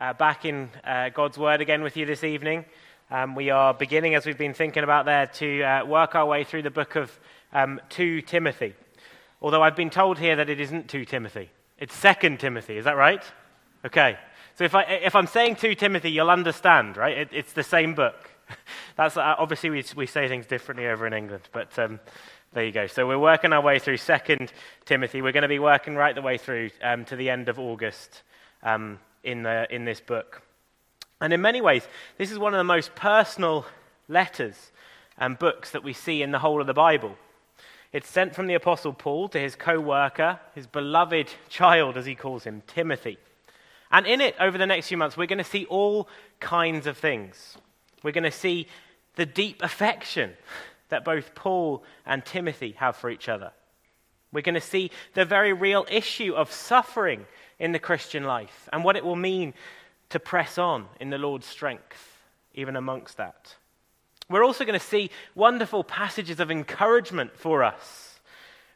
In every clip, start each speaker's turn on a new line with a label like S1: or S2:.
S1: uh, back in uh, God's Word again with you this evening. Um, we are beginning, as we've been thinking about there, to uh, work our way through the book of um, 2 Timothy. Although I've been told here that it isn't 2 Timothy, it's 2 Timothy. Is that right? Okay. So if, I, if I'm saying 2 Timothy, you'll understand, right? It, it's the same book. That's, uh, obviously, we, we say things differently over in England, but um, there you go. So we're working our way through 2 Timothy. We're going to be working right the way through um, to the end of August. Um, in, the, in this book. And in many ways, this is one of the most personal letters and books that we see in the whole of the Bible. It's sent from the Apostle Paul to his co worker, his beloved child, as he calls him, Timothy. And in it, over the next few months, we're going to see all kinds of things. We're going to see the deep affection that both Paul and Timothy have for each other. We're going to see the very real issue of suffering in the Christian life and what it will mean to press on in the Lord's strength, even amongst that. We're also going to see wonderful passages of encouragement for us,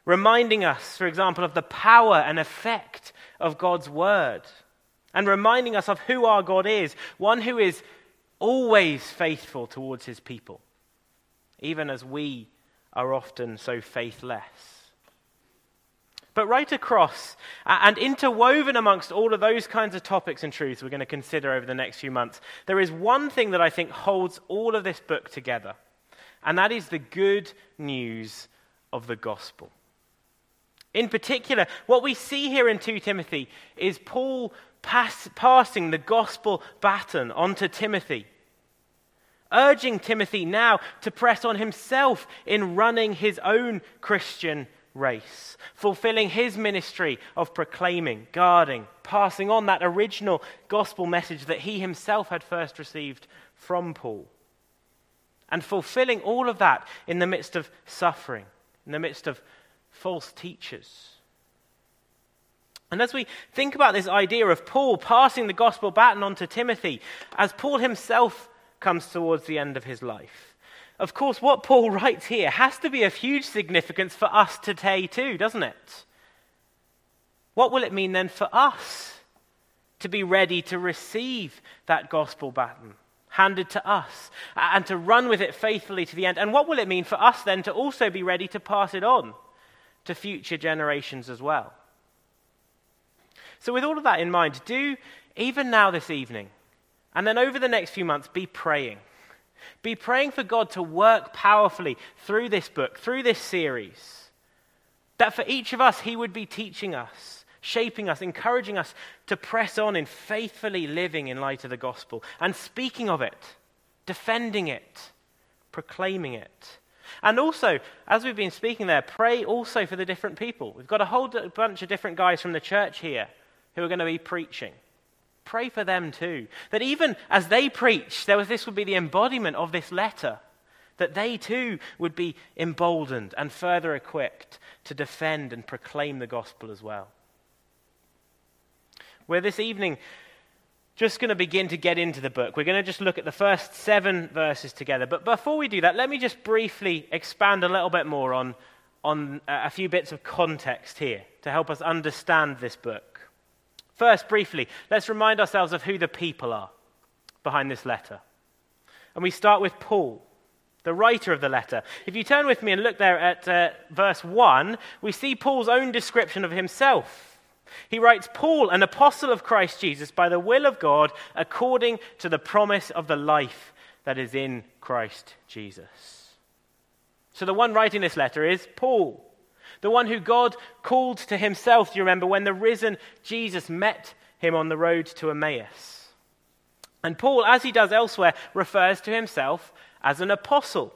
S1: reminding us, for example, of the power and effect of God's word, and reminding us of who our God is one who is always faithful towards his people, even as we are often so faithless. But right across and interwoven amongst all of those kinds of topics and truths we're going to consider over the next few months, there is one thing that I think holds all of this book together, and that is the good news of the gospel. In particular, what we see here in 2 Timothy is Paul pass, passing the gospel baton onto Timothy, urging Timothy now to press on himself in running his own Christian race, fulfilling his ministry of proclaiming, guarding, passing on that original gospel message that he himself had first received from Paul. And fulfilling all of that in the midst of suffering, in the midst of false teachers. And as we think about this idea of Paul passing the gospel baton on to Timothy, as Paul himself comes towards the end of his life, of course, what Paul writes here has to be of huge significance for us today, too, doesn't it? What will it mean then for us to be ready to receive that gospel baton handed to us and to run with it faithfully to the end? And what will it mean for us then to also be ready to pass it on to future generations as well? So, with all of that in mind, do even now this evening and then over the next few months be praying be praying for God to work powerfully through this book, through this series. That for each of us, He would be teaching us, shaping us, encouraging us to press on in faithfully living in light of the gospel and speaking of it, defending it, proclaiming it. And also, as we've been speaking there, pray also for the different people. We've got a whole bunch of different guys from the church here who are going to be preaching. Pray for them too. That even as they preach, there was, this would be the embodiment of this letter. That they too would be emboldened and further equipped to defend and proclaim the gospel as well. We're this evening just going to begin to get into the book. We're going to just look at the first seven verses together. But before we do that, let me just briefly expand a little bit more on, on a few bits of context here to help us understand this book. First, briefly, let's remind ourselves of who the people are behind this letter. And we start with Paul, the writer of the letter. If you turn with me and look there at uh, verse 1, we see Paul's own description of himself. He writes, Paul, an apostle of Christ Jesus, by the will of God, according to the promise of the life that is in Christ Jesus. So the one writing this letter is Paul the one who God called to himself, do you remember, when the risen Jesus met him on the road to Emmaus. And Paul, as he does elsewhere, refers to himself as an apostle,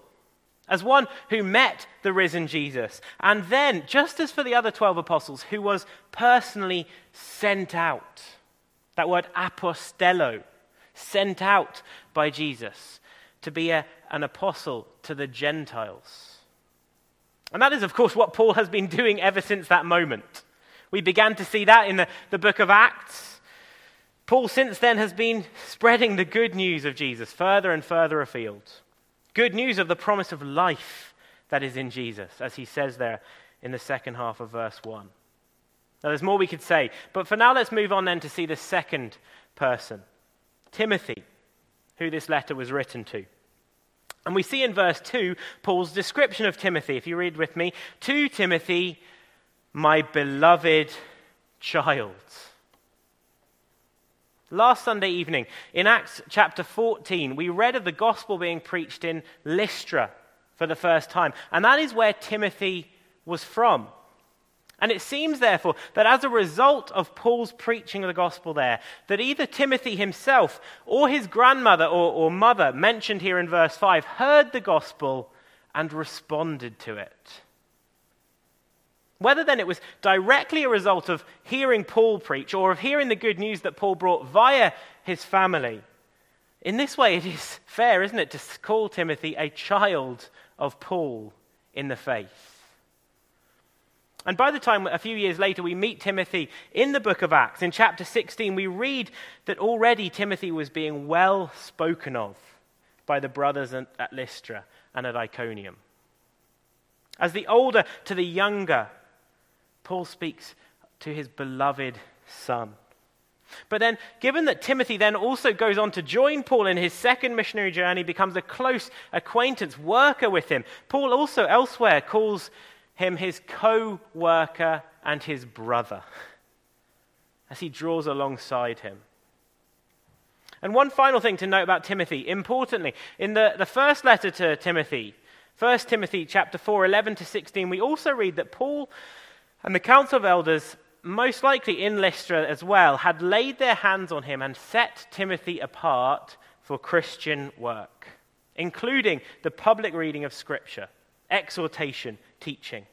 S1: as one who met the risen Jesus. And then, just as for the other 12 apostles, who was personally sent out. That word apostello, sent out by Jesus to be a, an apostle to the Gentiles. And that is, of course, what Paul has been doing ever since that moment. We began to see that in the, the book of Acts. Paul, since then, has been spreading the good news of Jesus further and further afield. Good news of the promise of life that is in Jesus, as he says there in the second half of verse 1. Now, there's more we could say, but for now, let's move on then to see the second person Timothy, who this letter was written to. And we see in verse 2 Paul's description of Timothy. If you read with me, to Timothy, my beloved child. Last Sunday evening, in Acts chapter 14, we read of the gospel being preached in Lystra for the first time. And that is where Timothy was from. And it seems, therefore, that as a result of Paul's preaching of the gospel there, that either Timothy himself or his grandmother or, or, mother, mentioned here in verse 5, heard the gospel and responded to it. Whether then it was directly a result of hearing Paul preach or of hearing the good news that Paul brought via his family, in this way it is fair, isn't it, to call Timothy a child of Paul in the faith. And by the time, a few years later, we meet Timothy in the book of Acts, in chapter 16, we read that already Timothy was being well spoken of by the brothers at Lystra and at Iconium. As the older to the younger, Paul speaks to his beloved son. But then, given that Timothy then also goes on to join Paul in his second missionary journey, becomes a close acquaintance, worker with him, Paul also elsewhere calls him his co worker and his brother as he draws alongside him. And one final thing to note about Timothy, importantly, in the, the first letter to Timothy, 1 Timothy chapter 4, 11 to 16, we also read that Paul and the council of elders, most likely in Lystra as well, had laid their hands on him and set Timothy apart for Christian work, including the public reading of Scripture, exhortation, teaching.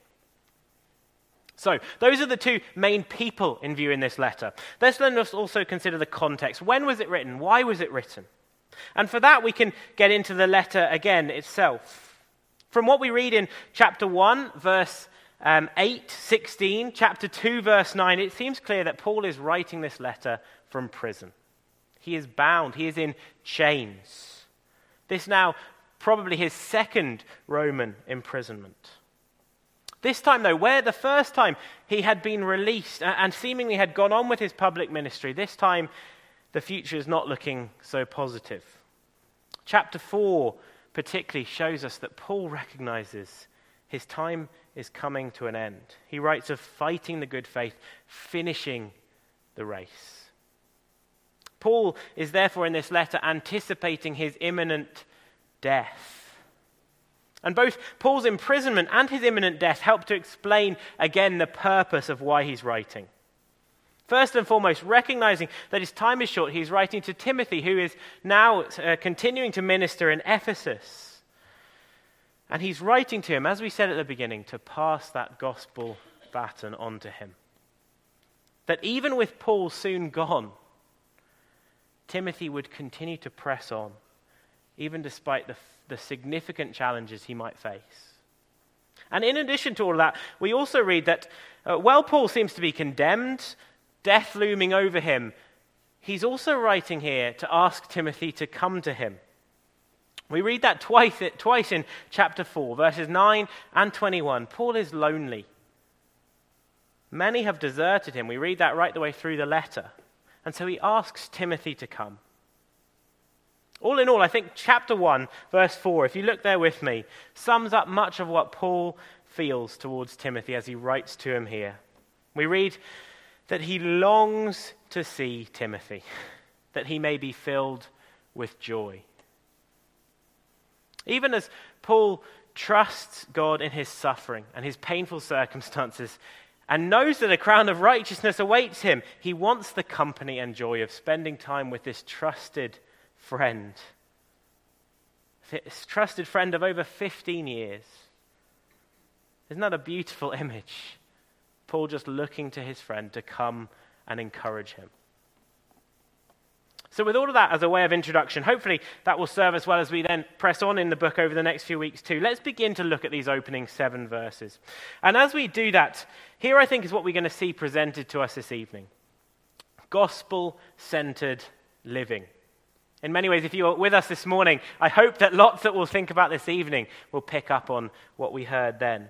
S1: So, those are the two main people in view in this letter. Let's then also consider the context. When was it written? Why was it written? And for that, we can get into the letter again itself. From what we read in chapter 1, verse um, 8, 16, chapter 2, verse 9, it seems clear that Paul is writing this letter from prison. He is bound, he is in chains. This now probably his second Roman imprisonment. This time, though, where the first time he had been released and seemingly had gone on with his public ministry, this time the future is not looking so positive. Chapter 4 particularly shows us that Paul recognizes his time is coming to an end. He writes of fighting the good faith, finishing the race. Paul is therefore in this letter anticipating his imminent death. And both Paul's imprisonment and his imminent death help to explain again the purpose of why he's writing. First and foremost, recognizing that his time is short, he's writing to Timothy, who is now uh, continuing to minister in Ephesus. And he's writing to him, as we said at the beginning, to pass that gospel baton on to him. That even with Paul soon gone, Timothy would continue to press on, even despite the the significant challenges he might face. And in addition to all of that, we also read that uh, while Paul seems to be condemned, death looming over him, he's also writing here to ask Timothy to come to him. We read that twice, twice in chapter 4, verses 9 and 21. Paul is lonely. Many have deserted him. We read that right the way through the letter. And so he asks Timothy to come. All in all, I think chapter 1, verse 4, if you look there with me, sums up much of what Paul feels towards Timothy as he writes to him here. We read that he longs to see Timothy, that he may be filled with joy. Even as Paul trusts God in his suffering and his painful circumstances and knows that a crown of righteousness awaits him, he wants the company and joy of spending time with this trusted friend, this trusted friend of over 15 years. Isn't that a beautiful image? Paul just looking to his friend to come and encourage him. So, with all of that as a way of introduction, hopefully that will serve us well as we then press on in the book over the next few weeks, too. Let's begin to look at these opening seven verses. And as we do that, here I think is what we're going to see presented to us this evening gospel centered living. In many ways, if you are with us this morning, I hope that lots that we'll think about this evening will pick up on what we heard then.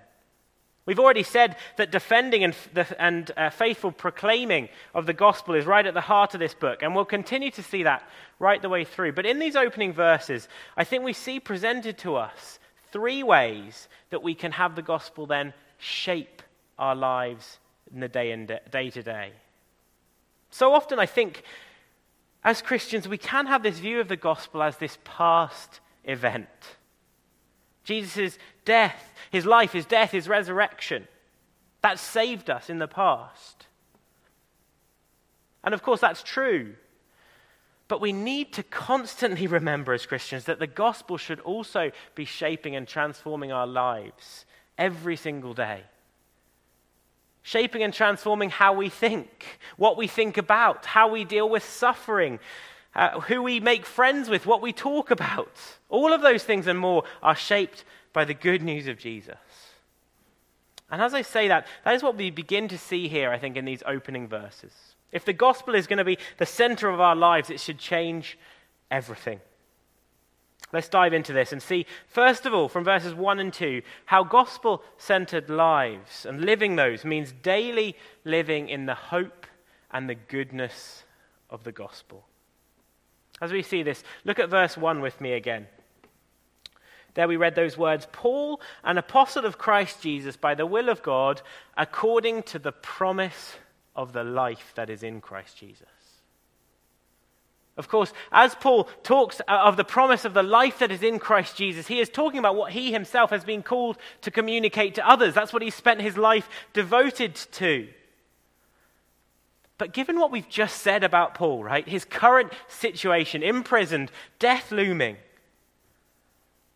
S1: We've already said that defending and, and uh, faithful proclaiming of the gospel is right at the heart of this book, and we'll continue to see that right the way through. But in these opening verses, I think we see presented to us three ways that we can have the gospel then shape our lives in the day day to day. So often, I think, as Christians, we can have this view of the gospel as this past event. Jesus' death, his life, his death, his resurrection, that saved us in the past. And of course, that's true. But we need to constantly remember as Christians that the gospel should also be shaping and transforming our lives every single day. Shaping and transforming how we think, what we think about, how we deal with suffering, uh, who we make friends with, what we talk about. All of those things and more are shaped by the good news of Jesus. And as I say that, that is what we begin to see here, I think, in these opening verses. If the gospel is going to be the center of our lives, it should change everything. Let's dive into this and see, first of all, from verses 1 and 2, how gospel centered lives and living those means daily living in the hope and the goodness of the gospel. As we see this, look at verse 1 with me again. There we read those words Paul, an apostle of Christ Jesus, by the will of God, according to the promise of the life that is in Christ Jesus. Of course, as Paul talks of the promise of the life that is in Christ Jesus, he is talking about what he himself has been called to communicate to others. That's what he spent his life devoted to. But given what we've just said about Paul, right, his current situation, imprisoned, death looming,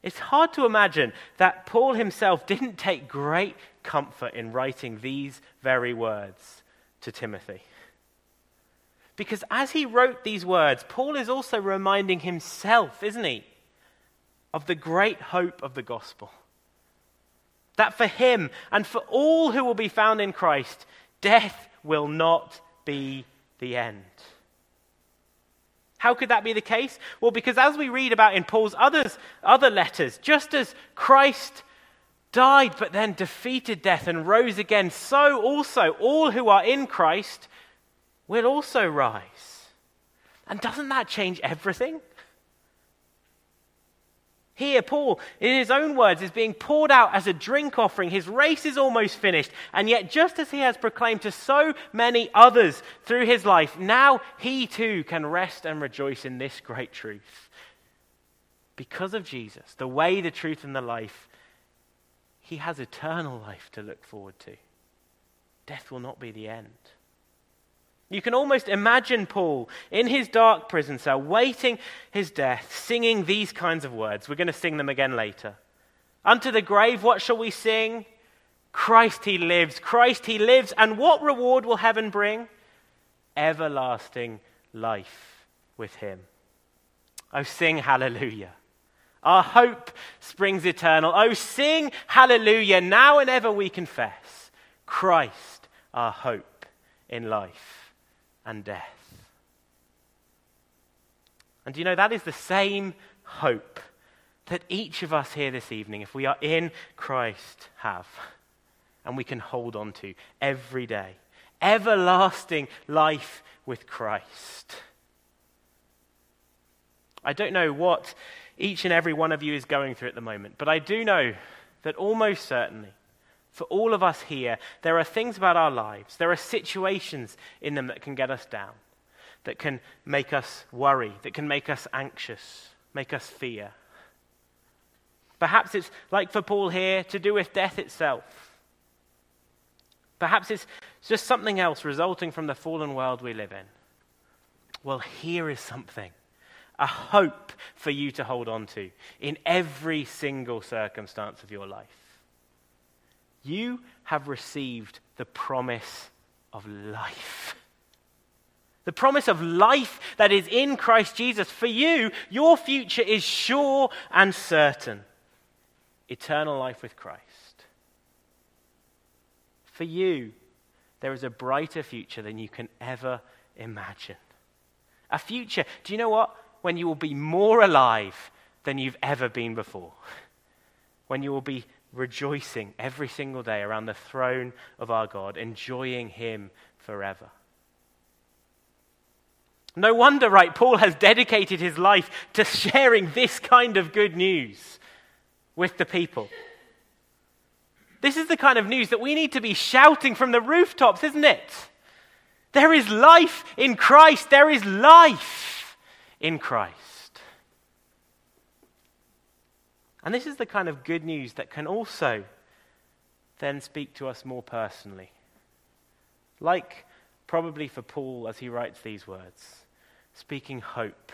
S1: it's hard to imagine that Paul himself didn't take great comfort in writing these very words to Timothy. Because as he wrote these words, Paul is also reminding himself, isn't he, of the great hope of the gospel. That for him and for all who will be found in Christ, death will not be the end. How could that be the case? Well, because as we read about in Paul's others, other letters, just as Christ died but then defeated death and rose again, so also all who are in Christ will also rise. And doesn't that change everything? Here, Paul, in his own words, is being poured out as a drink offering. His race is almost finished. And yet, just as he has proclaimed to so many others through his life, now he too can rest and rejoice in this great truth. Because of Jesus, the way, the truth, and the life, he has eternal life to look forward to. Death will not be the end. You can almost imagine Paul in his dark prison cell, waiting his death, singing these kinds of words. We're going to sing them again later. Unto the grave, what shall we sing? Christ he lives, Christ he lives. And what reward will heaven bring? Everlasting life with him. Oh, sing hallelujah. Our hope springs eternal. Oh, sing hallelujah. Now and ever we confess Christ, our hope in life and death. And you know, that is the same hope that each of us here this evening, if we are in Christ, have and we can hold on to every day. Everlasting life with Christ. I don't know what each and every one of you is going through at the moment. But I do know that almost certainly, for all of us here, there are things about our lives, there are situations in them that can get us down, that can make us worry, that can make us anxious, make us fear. Perhaps it's like for Paul here, to do with death itself. Perhaps it's just something else resulting from the fallen world we live in. Well, here is something a hope for you to hold on to in every single circumstance of your life. You have received the promise of life. The promise of life that is in Christ Jesus. For you, your future is sure and certain eternal life with Christ. For you, there is a brighter future than you can ever imagine. A future, do you know what? when you will be more alive than you've ever been before. When you will be rejoicing every single day around the throne of our God, enjoying Him forever. No wonder, right, Paul has dedicated his life to sharing this kind of good news with the people. This is the kind of news that we need to be shouting from the rooftops, isn't it? There is life in Christ. There is life in Christ. And this is the kind of good news that can also then speak to us more personally. Like probably for Paul as he writes these words, speaking hope,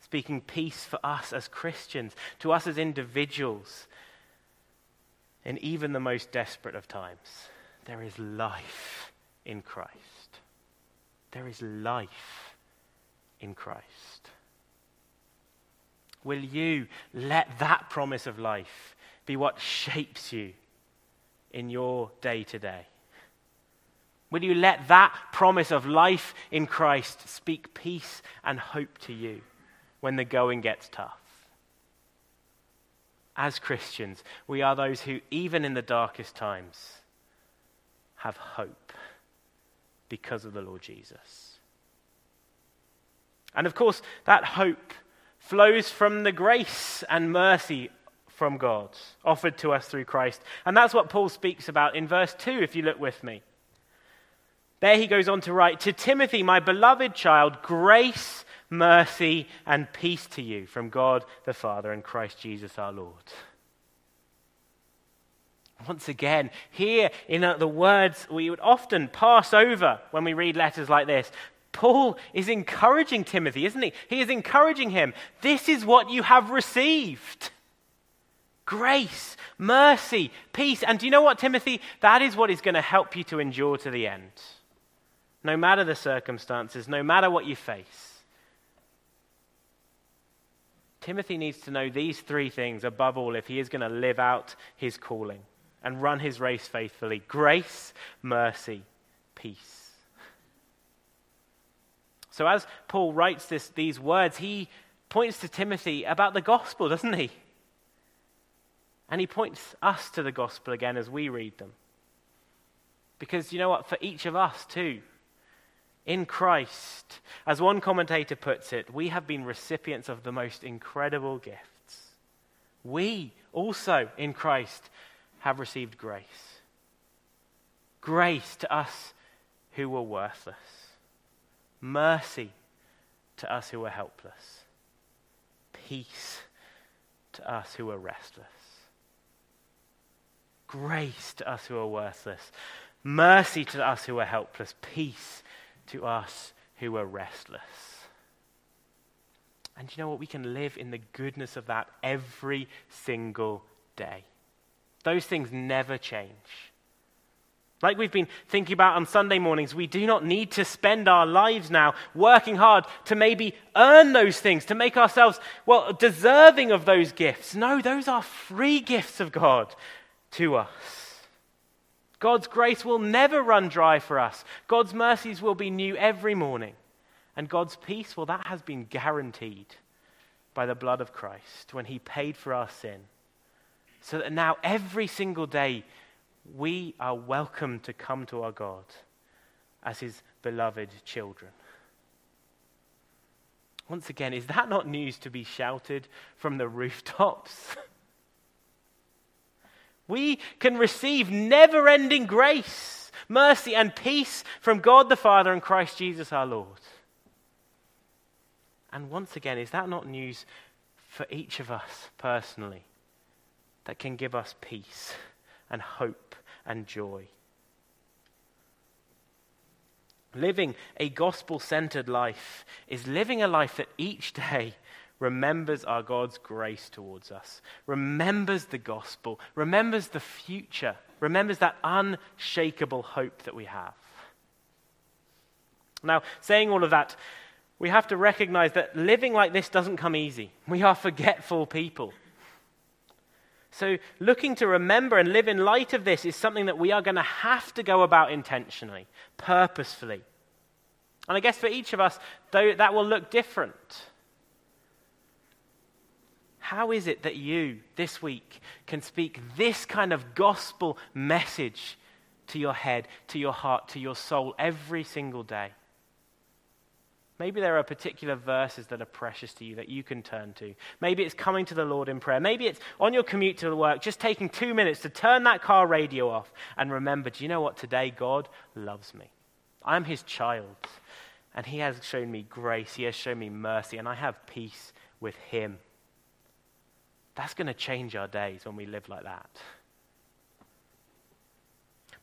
S1: speaking peace for us as Christians, to us as individuals, in even the most desperate of times. There is life in Christ. There is life in Christ. Will you let that promise of life be what shapes you in your day to day? Will you let that promise of life in Christ speak peace and hope to you when the going gets tough? As Christians, we are those who, even in the darkest times, have hope because of the Lord Jesus. And of course, that hope flows from the grace and mercy from God offered to us through Christ. And that's what Paul speaks about in verse 2, if you look with me. There he goes on to write To Timothy, my beloved child, grace, mercy, and peace to you from God the Father and Christ Jesus our Lord. Once again, here in the words we would often pass over when we read letters like this, Paul is encouraging Timothy, isn't he? He is encouraging him. This is what you have received grace, mercy, peace. And do you know what, Timothy? That is what is going to help you to endure to the end. No matter the circumstances, no matter what you face. Timothy needs to know these three things above all if he is going to live out his calling and run his race faithfully grace, mercy, peace. So, as Paul writes this, these words, he points to Timothy about the gospel, doesn't he? And he points us to the gospel again as we read them. Because you know what? For each of us, too, in Christ, as one commentator puts it, we have been recipients of the most incredible gifts. We also, in Christ, have received grace. Grace to us who were worthless, mercy to us who are helpless, peace to us who are restless, grace to us who are worthless, mercy to us who are helpless, peace to us who are restless. And you know what? We can live in the goodness of that every single day. Those things never change. Like we've been thinking about on Sunday mornings, we do not need to spend our lives now working hard to maybe earn those things, to make ourselves, well, deserving of those gifts. No, those are free gifts of God to us. God's grace will never run dry for us. God's mercies will be new every morning. And God's peace, well, that has been guaranteed by the blood of Christ when he paid for our sin so that now every single day we are welcome to come to our God as his beloved children. Once again, is that not news to be shouted from the rooftops? we can receive never ending grace, mercy, and peace from God the Father and Christ Jesus our Lord. And once again, is that not news for each of us personally? that can give us peace and hope and joy. Living a gospel centered life is living a life that each day remembers our God's grace towards us, remembers the gospel, remembers the future, remembers that unshakable hope that we have. Now, saying all of that, we have to recognize that living like this doesn't come easy. We are forgetful people. So, looking to remember and live in light of this is something that we are going to have to go about intentionally, purposefully. And I guess for each of us, though, that will look different. how is it that you this week can speak this kind of gospel message to your head, to your heart, to your soul every single day? Maybe there are particular verses that are precious to you that you can turn to. Maybe it's coming to the Lord in prayer. Maybe it's on your commute to work, just taking two minutes to turn that car radio off and remember do you know what? Today, God loves me. I'm his child, and he has shown me grace, he has shown me mercy, and I have peace with him. That's going to change our days when we live like that.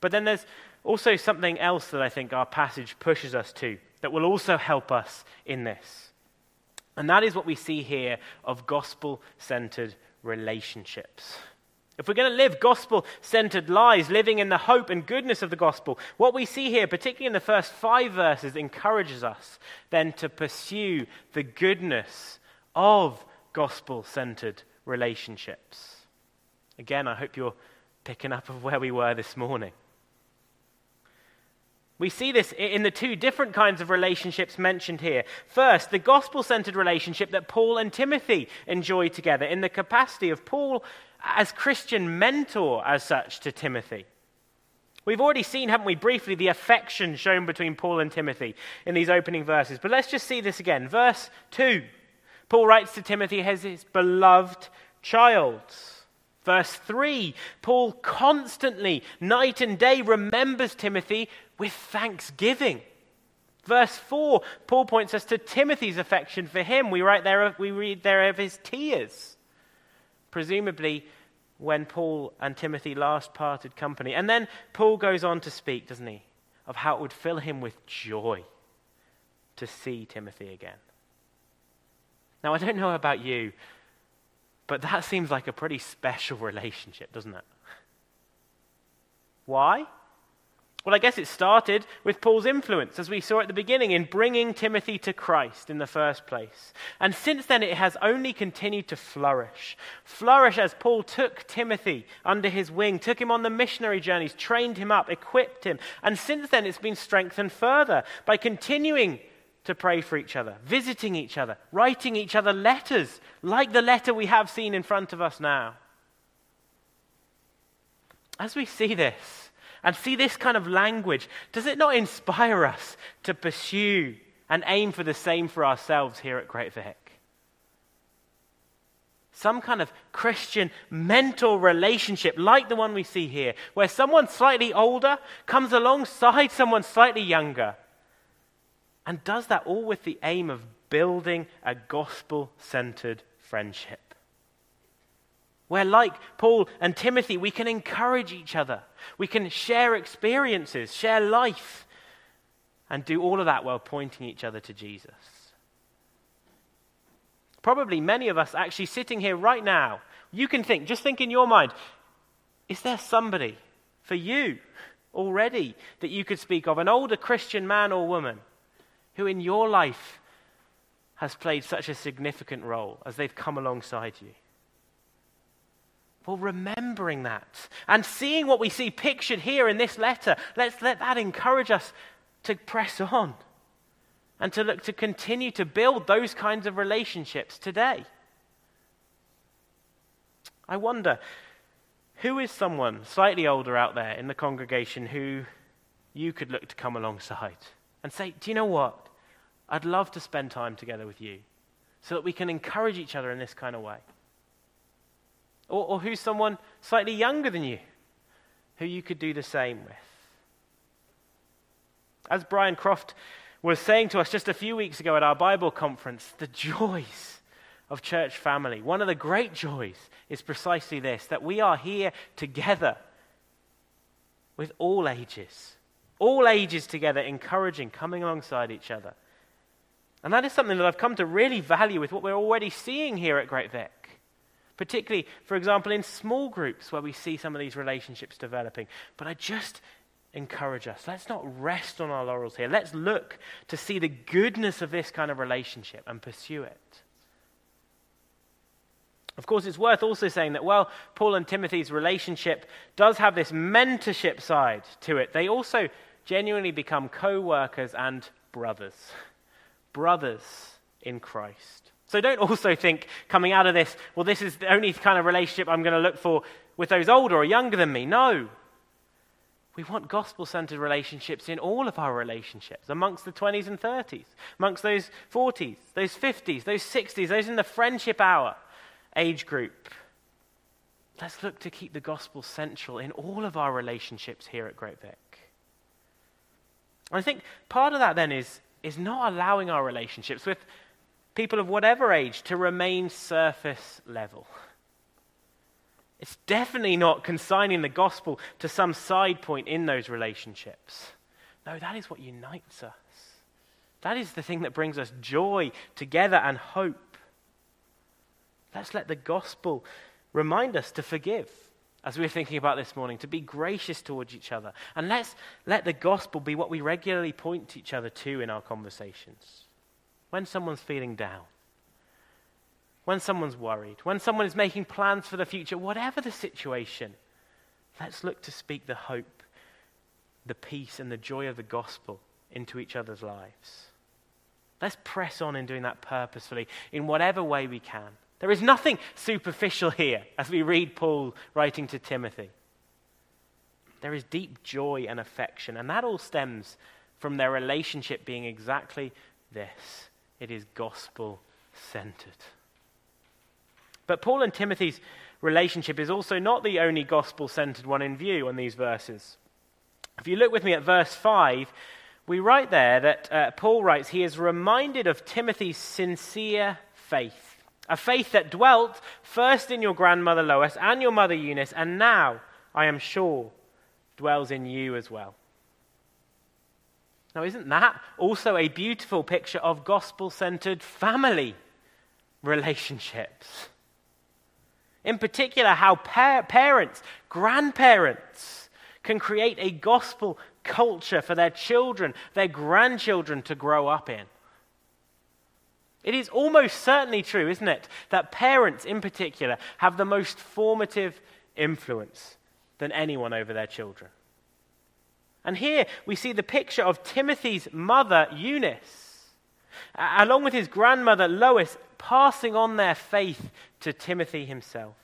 S1: But then there's also something else that I think our passage pushes us to that will also help us in this. And that is what we see here of gospel centered relationships. If we're going to live gospel centered lives, living in the hope and goodness of the gospel, what we see here, particularly in the first five verses, encourages us then to pursue the goodness of gospel centered relationships. Again, I hope you're picking up of where we were this morning. We see this in the two different kinds of relationships mentioned here. First, the gospel centered relationship that Paul and Timothy enjoy together in the capacity of Paul as Christian mentor, as such, to Timothy. We've already seen, haven't we, briefly, the affection shown between Paul and Timothy in these opening verses. But let's just see this again. Verse 2 Paul writes to Timothy as his beloved child. Verse 3 Paul constantly, night and day, remembers Timothy with thanksgiving. Verse 4, Paul points us to Timothy's affection for him. We, write there, we read there of his tears, presumably when Paul and Timothy last parted company. And then Paul goes on to speak, doesn't he, of how it would fill him with joy to see Timothy again. Now, I don't know about you, but that seems like a pretty special relationship, doesn't it? Why? Well, I guess it started with Paul's influence, as we saw at the beginning, in bringing Timothy to Christ in the first place. And since then, it has only continued to flourish. Flourish as Paul took Timothy under his wing, took him on the missionary journeys, trained him up, equipped him. And since then, it's been strengthened further by continuing to pray for each other, visiting each other, writing each other letters, like the letter we have seen in front of us now. As we see this, and see this kind of language, does it not inspire us to pursue and aim for the same for ourselves here at Great Vic? Some kind of Christian mental relationship like the one we see here, where someone slightly older comes alongside someone slightly younger and does that all with the aim of building a gospel centered friendship where, like Paul and Timothy, we can encourage each other. We can share experiences, share life, and do all of that while pointing each other to Jesus. Probably many of us actually sitting here right now, you can think, just think in your mind, is there somebody for you already that you could speak of, an older Christian man or woman who in your life has played such a significant role as they've come alongside you? Well, remembering that and seeing what we see pictured here in this letter, let's let that encourage us to press on and to look to continue to build those kinds of relationships today. I wonder who is someone slightly older out there in the congregation who you could look to come alongside and say, Do you know what? I'd love to spend time together with you so that we can encourage each other in this kind of way. Or, or who's someone slightly younger than you who you could do the same with. As Brian Croft was saying to us just a few weeks ago at our Bible conference, the joys of church family, one of the great joys is precisely this that we are here together with all ages, all ages together, encouraging, coming alongside each other. And that is something that I've come to really value with what we're already seeing here at Great Vic particularly, for example, in small groups where we see some of these relationships developing. But I just encourage us let's not rest on our laurels here. Let's look to see the goodness of this kind of relationship and pursue it. Of course, it's worth also saying that while Paul and Timothy's relationship does have this mentorship side to it, they also genuinely become co workers and brothers. Brothers in Christ. So don't also think coming out of this, well, this is the only kind of relationship I'm going to look for with those older or younger than me. No. We want gospel centered relationships in all of our relationships, amongst the 20s and 30s, amongst those 40s, those 50s, those 60s, those in the friendship hour age group. Let's look to keep the gospel central in all of our relationships here at Great Vic. I think part of that then is, is not allowing our relationships with people of whatever age to remain surface level. It's definitely not consigning the gospel to some side point in those relationships. No, that is what unites us. That is the thing that brings us joy together and hope. Let's let the gospel remind us to forgive, as we are thinking about this morning, to be gracious towards each other. And let's let the gospel be what we regularly point each other to in our conversations when someone's feeling down, when someone's worried, when someone is making plans for the future, whatever the situation, let's look to speak the hope, the peace, and the joy of the gospel into each other's lives. Let's press on in doing that purposefully in whatever way we can. There is nothing superficial here as we read Paul writing to Timothy. There is deep joy and affection, and that all stems from their relationship being exactly this it is gospel centered. But Paul and Timothy's relationship is also not the only gospel centered one in view on these verses. If you look with me at verse 5, we write there that uh, Paul writes, he is reminded of Timothy's sincere faith, a faith that dwelt first in your grandmother Lois and your mother Eunice, and now, I am sure, dwells in you as well. Now, isn't that also a beautiful picture of gospel centered family relationships? In particular, how par- parents, grandparents, can create a gospel culture for their children, their grandchildren to grow up in. It is almost certainly true, isn't it, that parents in particular have the most formative influence than anyone over their children. And here we see the picture of Timothy's mother, Eunice, along with his grandmother, Lois, passing on their faith to Timothy himself.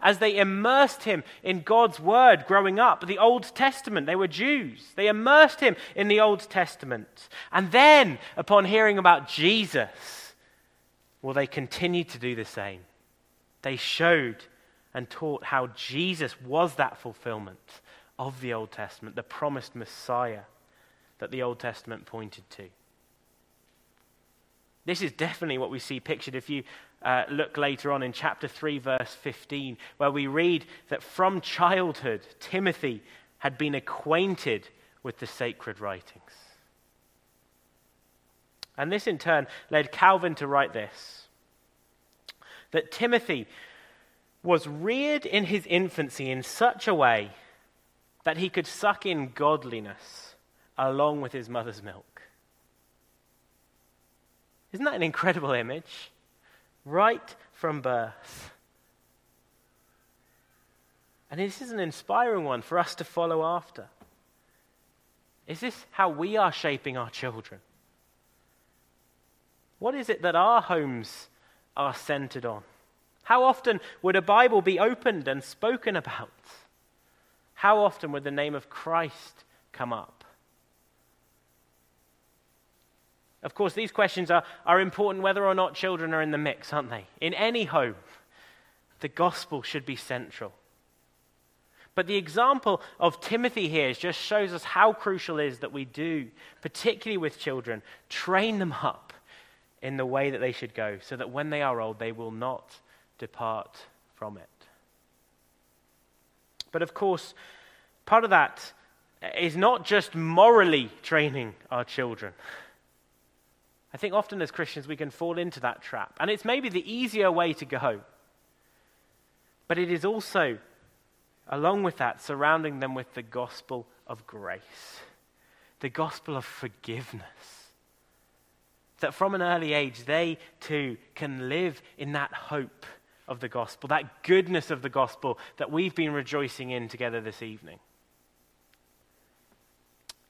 S1: As they immersed him in God's word growing up, the Old Testament, they were Jews. They immersed him in the Old Testament. And then, upon hearing about Jesus, well, they continued to do the same. They showed and taught how Jesus was that fulfillment of the Old Testament, the promised Messiah that the Old Testament pointed to. This is definitely what we see pictured if you uh, look later on in chapter 3, verse 15, where we read that from childhood, Timothy had been acquainted with the sacred writings. And this in turn led Calvin to write this that Timothy was reared in his infancy in such a way that he could suck in godliness along with his mother's milk. Isn't that an incredible image? Right from birth. And this is an inspiring one for us to follow after. Is this how we are shaping our children? What is it that our homes are centered on? How often would a Bible be opened and spoken about? How often would the name of Christ come up? Of course, these questions are, are important whether or not children are in the mix, aren't they? In any home, the gospel should be central. But the example of Timothy here just shows us how crucial it is that we do, particularly with children, train them up in the way that they should go so that when they are old, they will not depart from it. But of course, part of that is not just morally training our children. I think often as Christians we can fall into that trap. And it's maybe the easier way to go. But it is also, along with that, surrounding them with the gospel of grace, the gospel of forgiveness. That from an early age they too can live in that hope of the gospel, that goodness of the gospel that we've been rejoicing in together this evening.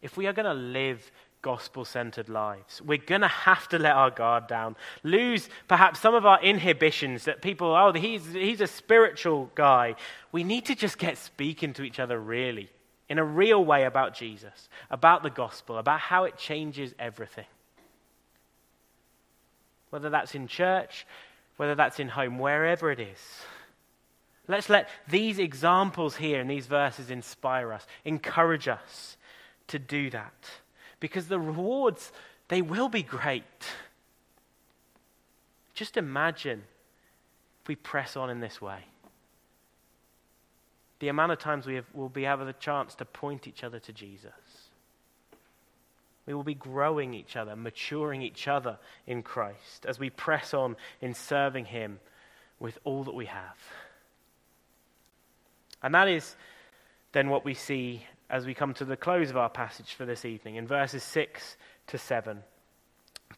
S1: If we are going to live gospel centered lives. We're going to have to let our guard down, lose perhaps some of our inhibitions that people, oh, he's, he's a spiritual guy. We need to just get speaking to each other really, in a real way about Jesus, about the gospel, about how it changes everything. Whether that's in church, whether that's in home, wherever it is. Let's let these examples here in these verses inspire us, encourage us to do that because the rewards, they will be great. Just imagine if we press on in this way. The amount of times we have, will be having the chance to point each other to Jesus. We will be growing each other, maturing each other in Christ as we press on in serving Him with all that we have. And that is then what we see as we come to the close of our passage for this evening in verses 6 to 7.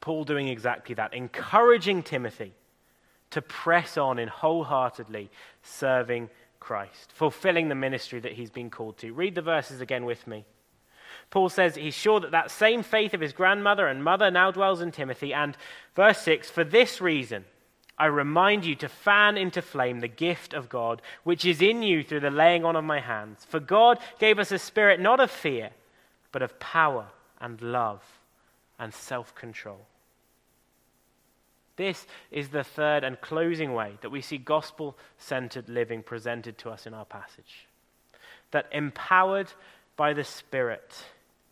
S1: Paul doing exactly that, encouraging Timothy to press on in wholeheartedly serving Christ, fulfilling the ministry that he's been called to. Read the verses again with me. Paul says he's sure that that same faith of his grandmother and mother now dwells in Timothy. And verse 6 For this reason, I remind you to fan into flame the gift of God, which is in you through the laying on of my hands. For God gave us a spirit not of fear, but of power and love and self control. This is the third and closing way that we see gospel centered living presented to us in our passage. That empowered by the Spirit,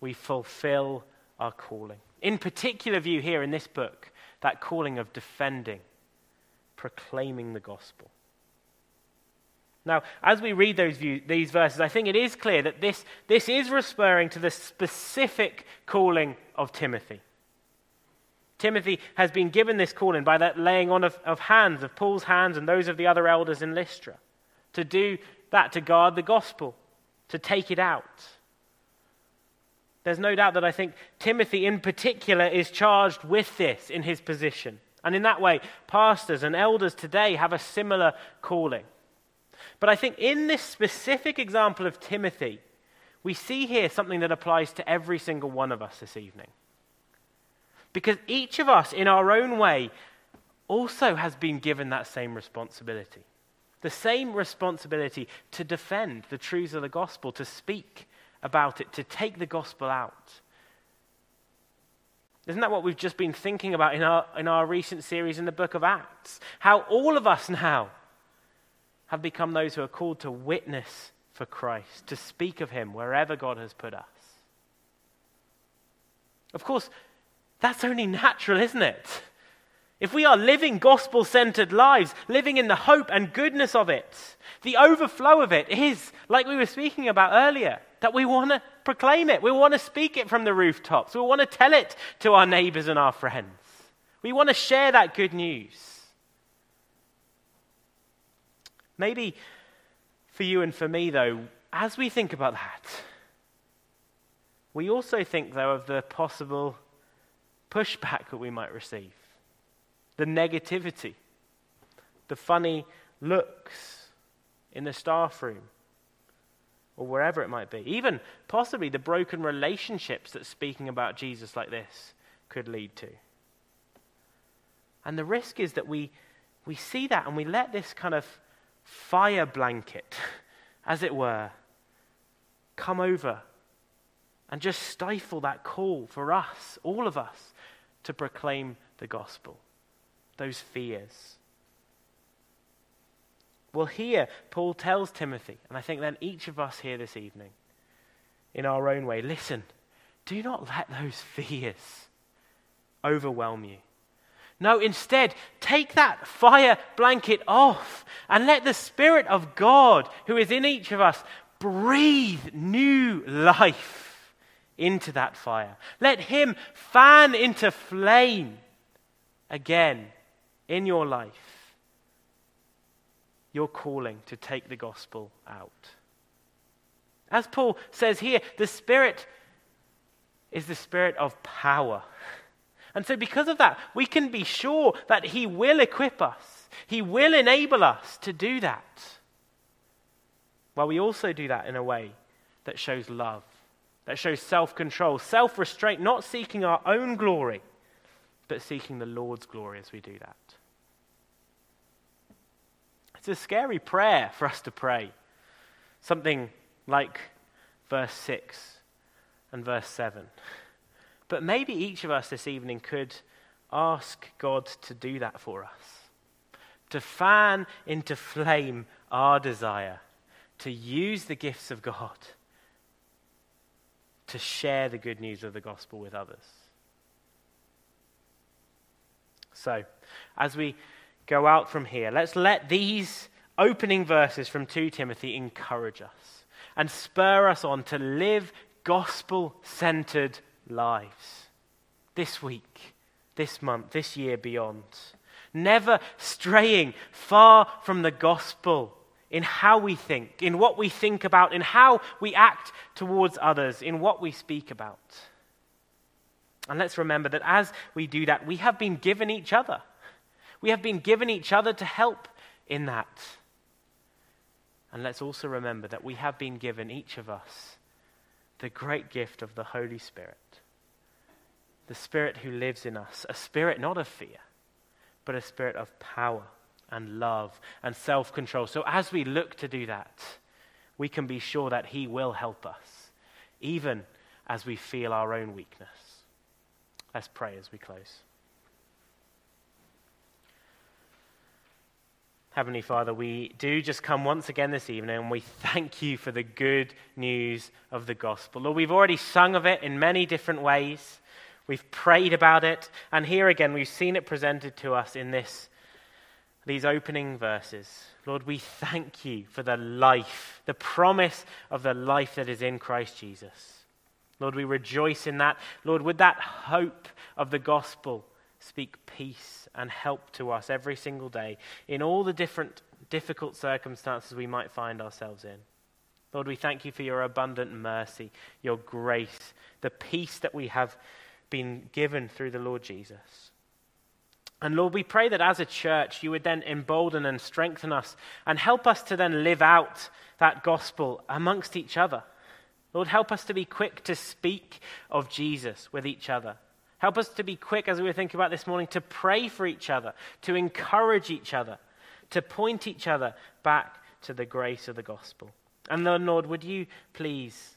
S1: we fulfill our calling. In particular, view here in this book, that calling of defending proclaiming the gospel. Now, as we read those view, these verses, I think it is clear that this, this is referring to the specific calling of Timothy. Timothy has been given this calling by that laying on of, of hands, of Paul's hands and those of the other elders in Lystra, to do that, to guard the gospel, to take it out. There's no doubt that I think Timothy in particular is charged with this in his position. And in that way, pastors and elders today have a similar calling. But I think in this specific example of Timothy, we see here something that applies to every single one of us this evening. Because each of us, in our own way, also has been given that same responsibility. The same responsibility to defend the truths of the gospel, to speak about it, to take the gospel out. Isn't that what we've just been thinking about in our, in our recent series in the book of Acts? How all of us now have become those who are called to witness for Christ, to speak of Him wherever God has put us. Of course, that's only natural, isn't it? If we are living gospel centered lives, living in the hope and goodness of it, the overflow of it is, like we were speaking about earlier, that we want to proclaim it. We want to speak it from the rooftops. We want to tell it to our neighbors and our friends. We want to share that good news. Maybe for you and for me, though, as we think about that, we also think, though, of the possible pushback that we might receive the negativity, the funny looks in the staff room, or wherever it might be. Even possibly the broken relationships that speaking about Jesus like this could lead to. And the risk is that we, we see that and we let this kind of fire blanket, as it were, come over and just stifle that call for us, all of us, to proclaim the gospel those fears. Well, here, Paul tells Timothy, and I think then each of us here this evening, in our own way, listen, do not let those fears overwhelm you. No, instead, take that fire blanket off and let the Spirit of God, who is in each of us, breathe new life into that fire. Let Him fan into flame again in your life your calling to take the gospel out. As Paul says here, the Spirit is the Spirit of power. And so, because of that, we can be sure that He will equip us, He will enable us to do that. While we also do that in a way that shows love that shows self control, self restraint, not seeking our own glory, but seeking the Lord's glory as we do that. It's a scary prayer for us to pray. Something like verse 6 and verse 7. But maybe each of us this evening could ask God to do that for us, to fan into flame our desire, to use the gifts of God to share the good news of the gospel with others. So, as we go out from here, let's let these opening verses from 2 Timothy encourage us and spur us on to live gospel centered lives this week, this month, this year, beyond. Never straying far from the gospel in how we think, in what we think about, in how we act towards others, in what we speak about. And let's remember that as we do that, we have been given each other. We have been given each other to help in that. And let's also remember that we have been given, each of us, the great gift of the Holy Spirit. The Spirit who lives in us, a spirit not of fear, but a spirit of power and love and self control. So as we look to do that, we can be sure that He will help us, even as we feel our own weakness. Let's pray as we close. Heavenly Father, we do just come once again this evening and we thank you for the good news of the gospel. Lord, we've already sung of it in many different ways. We've prayed about it, and here again we've seen it presented to us in this these opening verses. Lord, we thank you for the life, the promise of the life that is in Christ Jesus. Lord, we rejoice in that. Lord, would that hope of the gospel speak peace and help to us every single day in all the different difficult circumstances we might find ourselves in. Lord, we thank you for your abundant mercy, your grace, the peace that we have been given through the Lord Jesus. And Lord, we pray that as a church, you would then embolden and strengthen us and help us to then live out that gospel amongst each other. Lord, help us to be quick to speak of Jesus with each other. Help us to be quick, as we were thinking about this morning, to pray for each other, to encourage each other, to point each other back to the grace of the gospel. And Lord, would you please,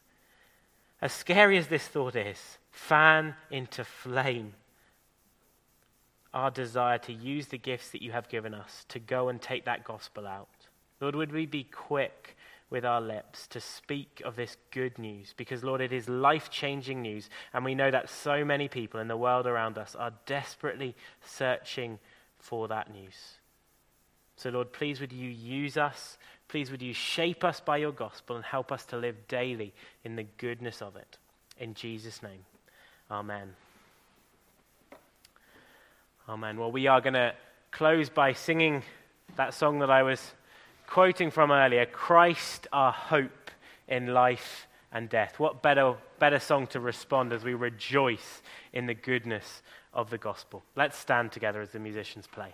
S1: as scary as this thought is, fan into flame our desire to use the gifts that you have given us to go and take that gospel out. Lord, would we be quick with our lips to speak of this good news? Because, Lord, it is life changing news, and we know that so many people in the world around us are desperately searching for that news. So, Lord, please would you use us? Please would you shape us by your gospel and help us to live daily in the goodness of it. In Jesus' name, amen. Amen. Well, we are going to close by singing that song that I was quoting from earlier Christ, our hope in life and death. What better, better song to respond as we rejoice in the goodness of the gospel? Let's stand together as the musicians play.